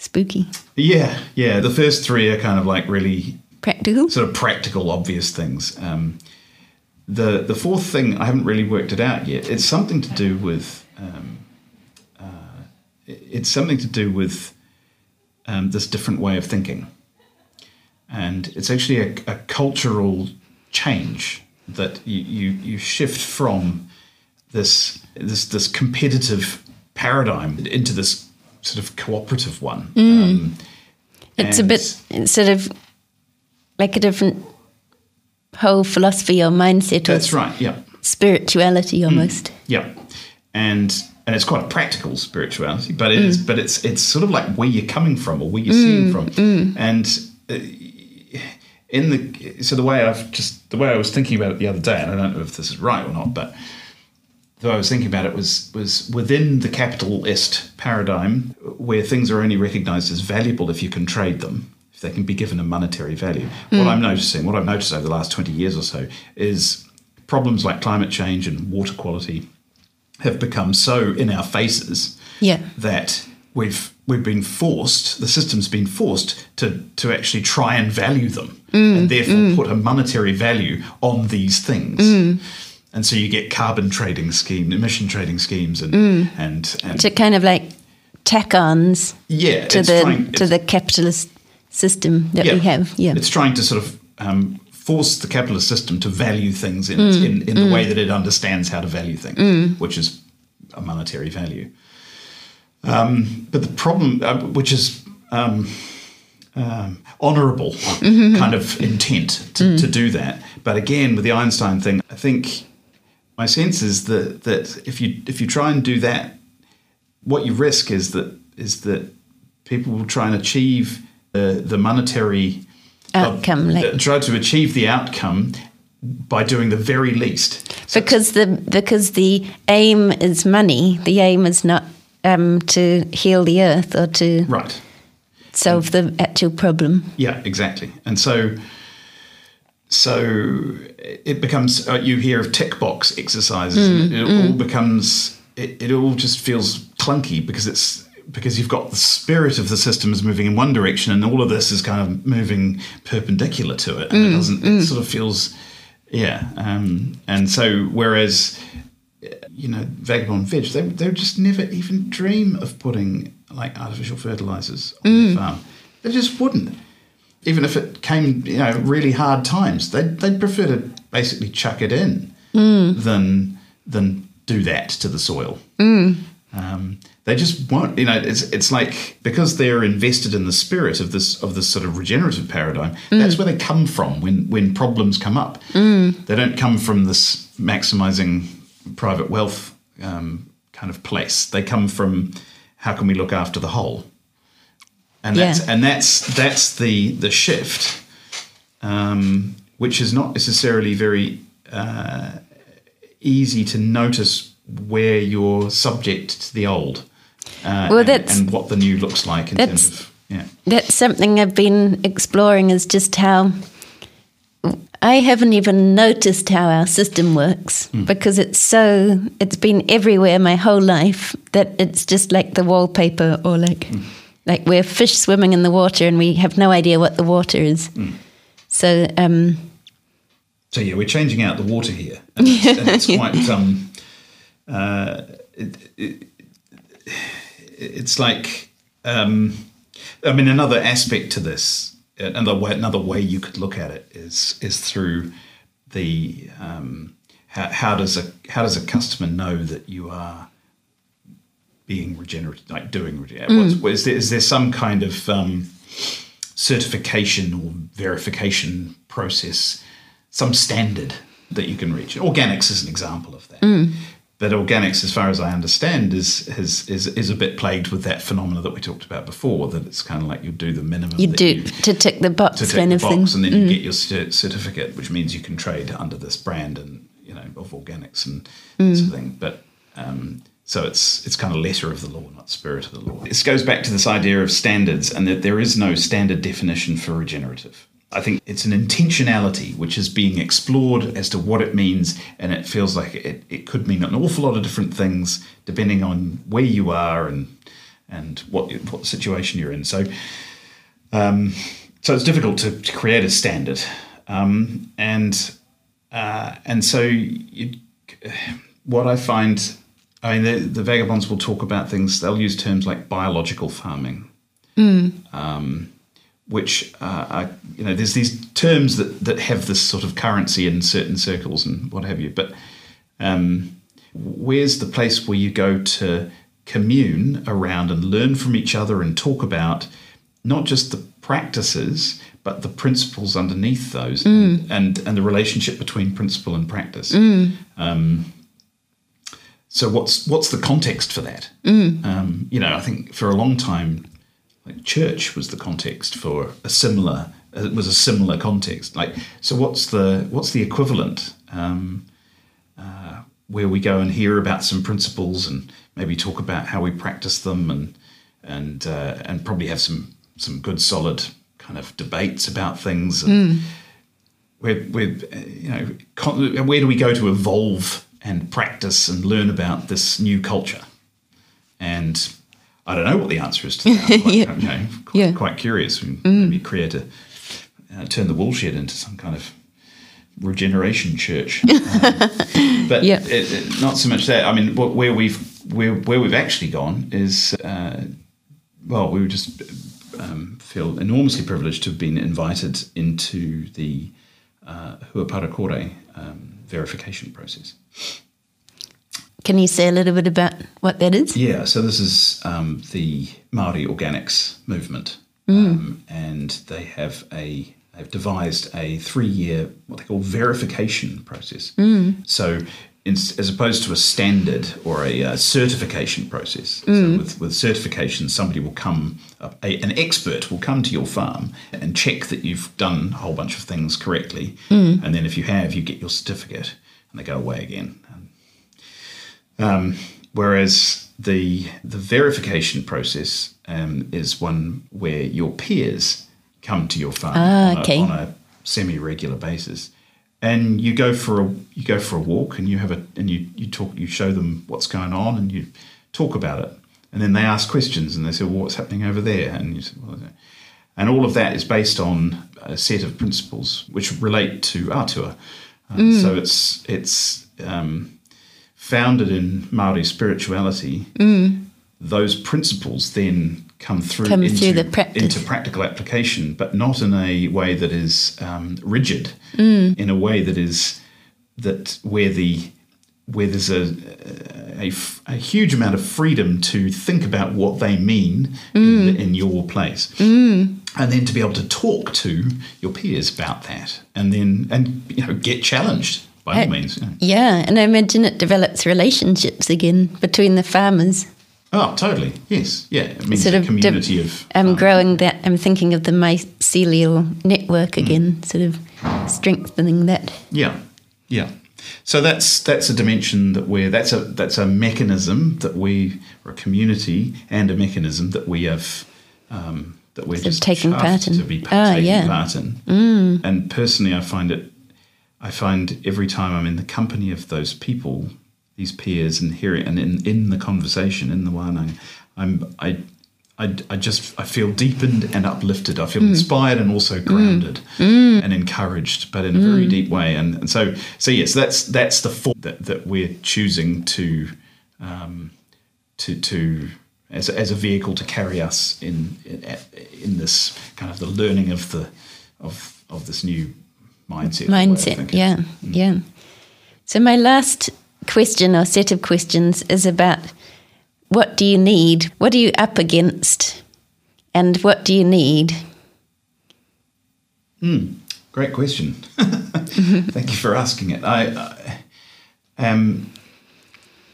Spooky. yeah, yeah. The first three are kind of like really Practical. sort of practical, obvious things. Um, the the fourth thing I haven't really worked it out yet. It's something to do with um, uh, it's something to do with um, this different way of thinking, and it's actually a, a cultural change that you, you you shift from this this this competitive paradigm into this sort of cooperative one. Mm. Um, It's a bit sort of like a different whole philosophy or mindset or That's right. Yeah. spirituality mm. almost. Yeah, and and it's quite a practical spirituality, but it is, mm. but it's it's sort of like where you're coming from or where you're seeing from, and uh, in the so the way I've just the way I was thinking about it the other day, and I don't know if this is right or not, but way I was thinking about it was was within the capitalist paradigm where things are only recognised as valuable if you can trade them, if they can be given a monetary value. What I'm hmm. noticing, what I've noticed over the last twenty years or so, is problems like climate change and water quality have become so in our faces Yeah. that we've we've been forced the system's been forced to to actually try and value them hmm. and therefore hmm. put a monetary value on these things and so you get carbon trading scheme emission trading schemes and and, and To kind of like tack-ons yeah to the trying- to the capitalist system that we have. Yeah. It's trying to sort of um, force the capitalist system to value things in, in, in the way that it understands how to value things, which is a monetary value. Um, but the problem, uh, which is um, um, honourable kind of intent to, to do that, but again with the Einstein thing, I think my sense is that that if you if you try and do that, what you risk is that is that people will try and achieve the the monetary Outcome, like- uh, try to achieve the outcome by doing the very least. because the because the aim is money. The aim is not um, to heal the earth or to Right. solve the actual problem. Yeah, exactly. And so, so it becomes uh, you hear of tick box exercises, mm, and it all mm. becomes it, it all just feels clunky because it's because you've got the spirit of the system is moving in one direction, and all of this is kind of moving perpendicular to it, and it mm, doesn't. It sort of feels, yeah. Um, and so whereas you know, vagabond vege, they, they would just never even dream of putting like artificial fertilizers on their farm. They just wouldn't. Even if it came, you know, really hard times, they'd, they'd prefer to basically chuck it in than than do that to the soil. Um, they just won't, you know. It's it's like because they're invested in the spirit of this of this sort of regenerative paradigm. That's where they come from when when problems come up. They don't come from this maximizing private wealth um, kind of place. They come from how can we look after the whole, and that's Yeah. and that's that's the the shift, um, which is not necessarily very uh, easy to notice where you're subject to the old. Uh, Well, and, that's- and what the new looks like in terms of yeah. That's something I've been exploring is just how I haven't even noticed how our system works because it's so it's been everywhere my whole life that it's just like the wallpaper or like like we're fish swimming in the water and we have no idea what the water is. So um So yeah, we're changing out the water here, and it's, and it's <laughs> quite. Um, uh, it, it, it's like, um, I mean, another aspect to this, another way, another way you could look at it is is through the um, how, how does a how does a customer know that you are being regenerative, like doing regenerative? What's, is there is there some kind of um, certification or verification process, some standard that you can reach. Organics is an example of that. But organics, as far as I understand, is, is is is a bit plagued with that phenomena that we talked about before. That it's kind of like you do the minimum. you do you- to tick the box to tick kind the of thing. Mm. box, and then you get your cer- certificate, which means you can trade under this brand and you know of organics and Mm. this sort of thing. But um, so it's it's kind of letter of the law, not spirit of the law. This goes back to this idea of standards, and that there is no standard definition for regenerative. I think it's an intentionality which is being explored as to what it means, and it feels like it, it could mean an awful lot of different things depending on where you are and and what what situation you're in. So so it's difficult to, to create a standard, um, and uh, and so you, what I find, I mean, the, the vagabonds will talk about things. They'll use terms like biological farming, um, which uh, are, you know, there's these terms that that have this sort of currency in certain circles and what have you, but um, where's the place where you go to commune around and learn from each other and talk about not just the practices but the principles underneath those and, and and the relationship between principle and practice? Um, so what's what's the context for that? Um, you know i think for a long time like church was the context for a similar it was a similar context. Like so what's the what's the equivalent um, uh, where we go and hear about some principles and maybe talk about how we practice them and and uh, and probably have some some good solid kind of debates about things and where, where uh, you know con- where do we go to evolve and practice and learn about this new culture and I don't know what the answer is to that. <laughs> I'm quite, Yeah. you know, quite, Yeah. quite curious. We maybe create a uh, turn the woolshed into some kind of regeneration church. <laughs> Um, but Yeah. it, it- not so much that. I mean, what, where we've where where we've actually gone is uh, well, we just um, feel enormously privileged to have been invited into the uh, Hua Parakore um, verification process. Can you say a little bit about what that is? Yeah, so this is um, the Maori organics movement, um, and they have a they've devised a three year what they call verification process. So. In, as opposed to a standard or a uh, certification process, so with, with certification, somebody will come, a, an expert will come to your farm and check that you've done a whole bunch of things correctly, and then if you have, you get your certificate, and they go away again. Um, whereas the the verification process um, is one where your peers come to your farm Ah, on, okay. a, on a semi regular basis, and you go for a you go for a walk and you have a and you you talk you show them what's going on and you talk about it, and then they ask questions and they say, well, what's happening over there? And you say, well, and all of that is based on a set of principles which relate to Atua. Uh, So it's it's um, founded in Maori spirituality. Those principles then come through Come into, through into practical application, but not in a way that is um, rigid. Mm. In a way that is that where the where there's a a huge amount of freedom to think about what they mean Mm. in, in your place, and then to be able to talk to your peers about that, and then and you know get challenged by all means. know. Yeah, and I imagine it develops relationships again between the farmers. Oh, totally. Yes. Yeah. It means Sort of community div- of. I'm um, growing that. I'm thinking of the mycelial network Mm. again, sort of strengthening that. Yeah, yeah. So that's that's a dimension that we're that's a that's a mechanism that we or a community and a mechanism that we have um, that we're Sort just taking part in. to be Ah, taking yeah. part in. And personally, I find it. I find every time I'm in the company of those people, these peers, and hearing and in, in the conversation in the wānanga, I'm I. I, I just I feel deepened and uplifted. I feel mm. inspired and also mm. grounded mm. and encouraged, but in a very deep way. And, and so so yes, that's that's the form that, that we're choosing to um, to to as a, as a vehicle to carry us in, in in this kind of the learning of the of of this new mindset. mindset. Yeah, yeah. So my last question or set of questions is about what do you need? What are you up against? And what do you need? Great question. <laughs> Thank you for asking it. I, I um,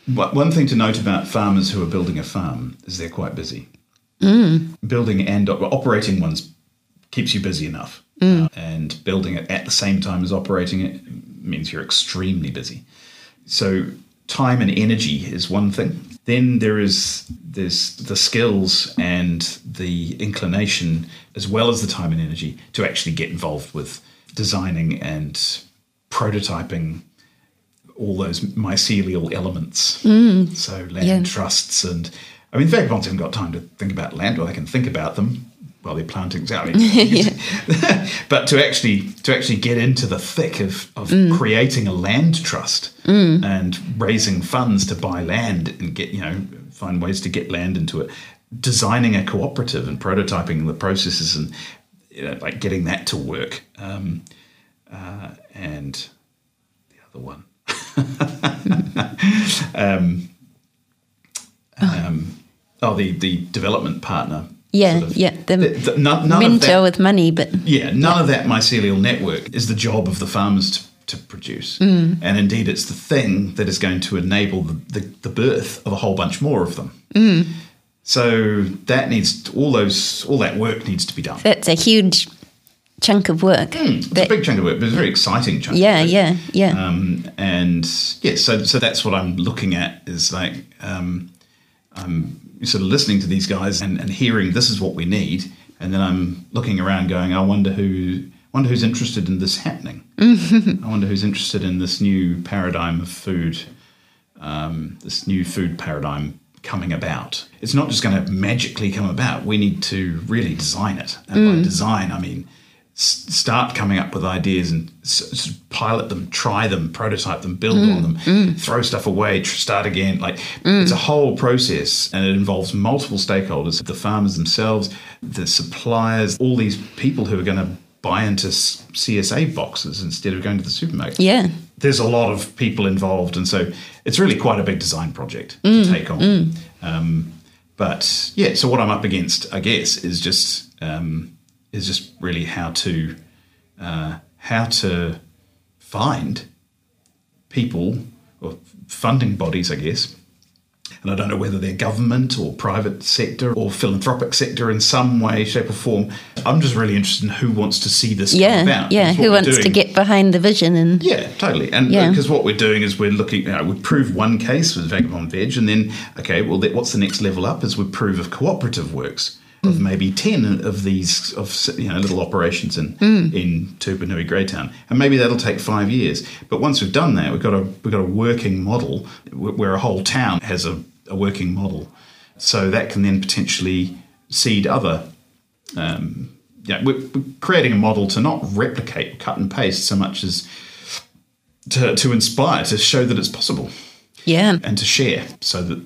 one thing to note about farmers who are building a farm is they're quite busy. Building and operating ones keeps you busy enough, Uh, and building it at the same time as operating it means you're extremely busy. So time and energy is one thing. Then there is there's the skills and the inclination, as well as the time and energy, to actually get involved with designing and prototyping all those mycelial elements. Mm. So land Yeah. trusts and I mean, vagabonds haven't got time to think about land, or they can think about them while they're planting. I mean, but to actually to actually get into the thick of, of creating a land trust and raising funds to buy land and get you know find ways to get land into it, designing a cooperative and prototyping the processes and you know, like getting that to work. Um, uh, and the other one. <laughs> um, um, oh, the, the development partner. Yeah, sort of- yeah. The, the- none, none mentor that, with money, but yeah, none of that mycelial network is the job of the farmers to, to produce. And indeed, it's the thing that is going to enable the, the, the birth of a whole bunch more of them. So that needs all those all that work needs to be done. that's a huge chunk of work. It's a big chunk of work, but it's a very exciting chunk. yeah, of work. yeah, yeah. Um, and yeah, so so that's what I'm looking at is like um, I'm sort of listening to these guys and, and hearing this is what we need, and then I'm looking around going, I wonder who wonder who's interested in this happening. <laughs> I wonder who's interested in this new paradigm of food, um, this new food paradigm coming about. It's not just going to magically come about. We need to really design it, and by design, I mean s- start coming up with ideas and s- pilot them, try them, prototype them, build on mm, them, mm. throw stuff away, tr- start again. Like mm. it's a whole process, and it involves multiple stakeholders: the farmers themselves, the suppliers, all these people who are going to buy into CSA boxes instead of going to the supermarket yeah. there's a lot of people involved, and so it's really quite a big design project to take on. Um, but yeah, so what I'm up against, I guess, is just um, is just really how to uh, how to find people or funding bodies, I guess. And I don't know whether they're government or private sector or philanthropic sector in some way, shape, or form. I'm just really interested in who wants to see this come Yeah, about. yeah. Who wants to get behind the vision and Yeah, totally. And Yeah. because what we're doing is we're looking, you know, we prove one case with Vagabond Vege, and then, okay, well, what's the next level up is we prove if cooperative works of maybe 10 of these, of you know, little operations in, in Te Hupenui Greytown. And maybe that'll take five years. But once we've done that, we've got a, we've got a working model where a whole town has a, a working model. So that can then potentially seed other um, yeah, we're, we're creating a model to not replicate, cut and paste so much as to, to inspire, to show that it's possible yeah. and to share so that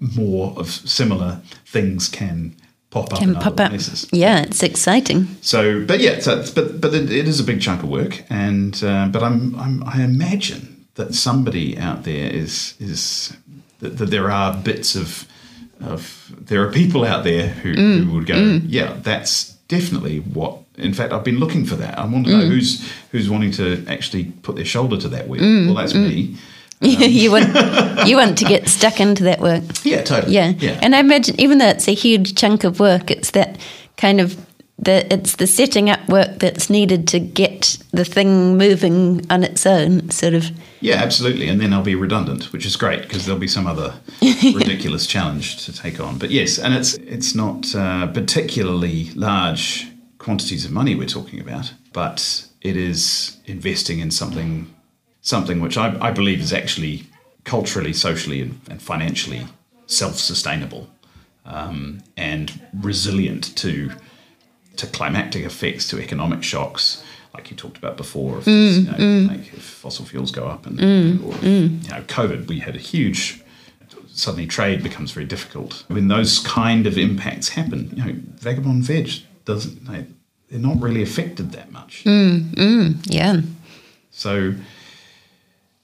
more of similar things can pop up Can pop up. places. Yeah, it's exciting. So, but yeah, so it's, but but it, it is a big chunk of work, and uh, but I'm, I'm I imagine that somebody out there is is that, that there are bits of of there are people out there who, Mm, who would go, yeah, that's definitely what. In fact, I've been looking for that. I want to Mm. know who's who's wanting to actually put their shoulder to that wheel. Mm, well, that's me. <laughs> you want you want to get stuck into that work. Yeah, totally. Yeah. yeah. And I imagine even though it's a huge chunk of work, it's that kind of the it's the setting up work that's needed to get the thing moving on its own, sort of Yeah, absolutely. And then I'll be redundant, which is great because there'll be some other <laughs> ridiculous challenge to take on. But yes, and it's it's not uh, particularly large quantities of money we're talking about, but it is investing in something something which I, I believe is actually culturally, socially, and, and financially self-sustainable um, and resilient to to climactic effects, to economic shocks, like you talked about before. If, mm, you know, mm. like if fossil fuels go up, and mm, or if, you know, COVID, we had a huge. Suddenly, trade becomes very difficult. When those kind of impacts happen, you know, vagabond vege doesn't. They, they're not really affected that much. yeah. So,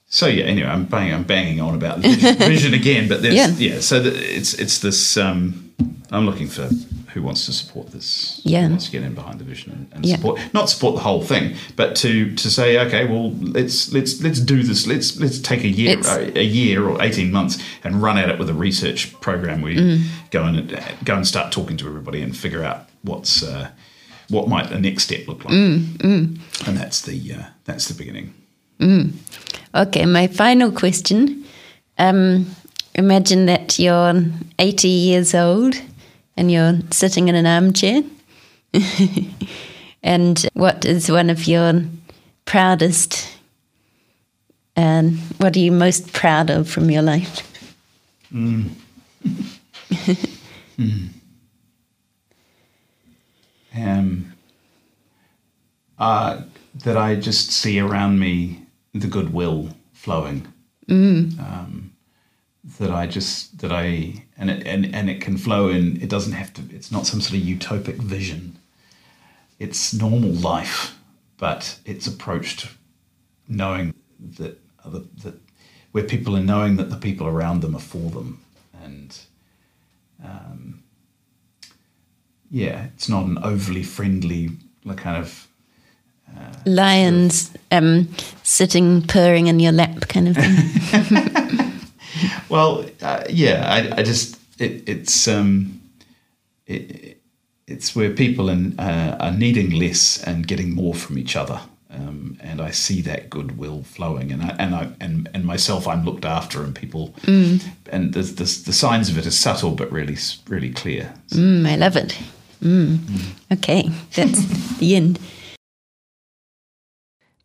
so yeah. Anyway, I'm banging, I'm banging on about vision, <laughs> vision again, but there's Yeah. yeah. so the, it's it's this. Um, I'm looking for who wants to support this. Yeah. who wants to get in behind the vision and, and Yeah. support not support the whole thing, but to to say okay, well let's let's let's do this. Let's let's take a year a, a year or 18 months and run at it with a research program. We Mm. go and uh, go and start talking to everybody and figure out what's. Uh, what might the next step look like? Mm, And that's the uh, that's the beginning. Okay, my final question. Um, imagine that you're 80 years old and you're sitting in an armchair. <laughs> and what is one of your proudest and what are you most proud of from your life? <laughs> um, uh, that I just see around me the goodwill flowing. Um, that I just that I and it and, and it can flow in. It doesn't have to. It's not some sort of utopic vision. It's normal life, but it's approached knowing that other that where people are knowing that the people around them are for them and um, yeah, it's not an overly friendly like kind of Lions um, sitting purring in your lap kind of thing. <laughs> Well, uh, yeah, I, I just it, it's um, it, it's where people in, uh, are needing less and getting more from each other, um, and I see that goodwill flowing, and I and I and, and myself, I'm looked after, and people, and the, the the signs of it are subtle but really really clear. Mm, I love it. Mm. Okay, that's the end.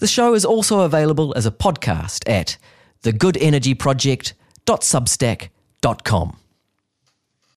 The show is also available as a podcast at thegoodenergyproject.substack.com.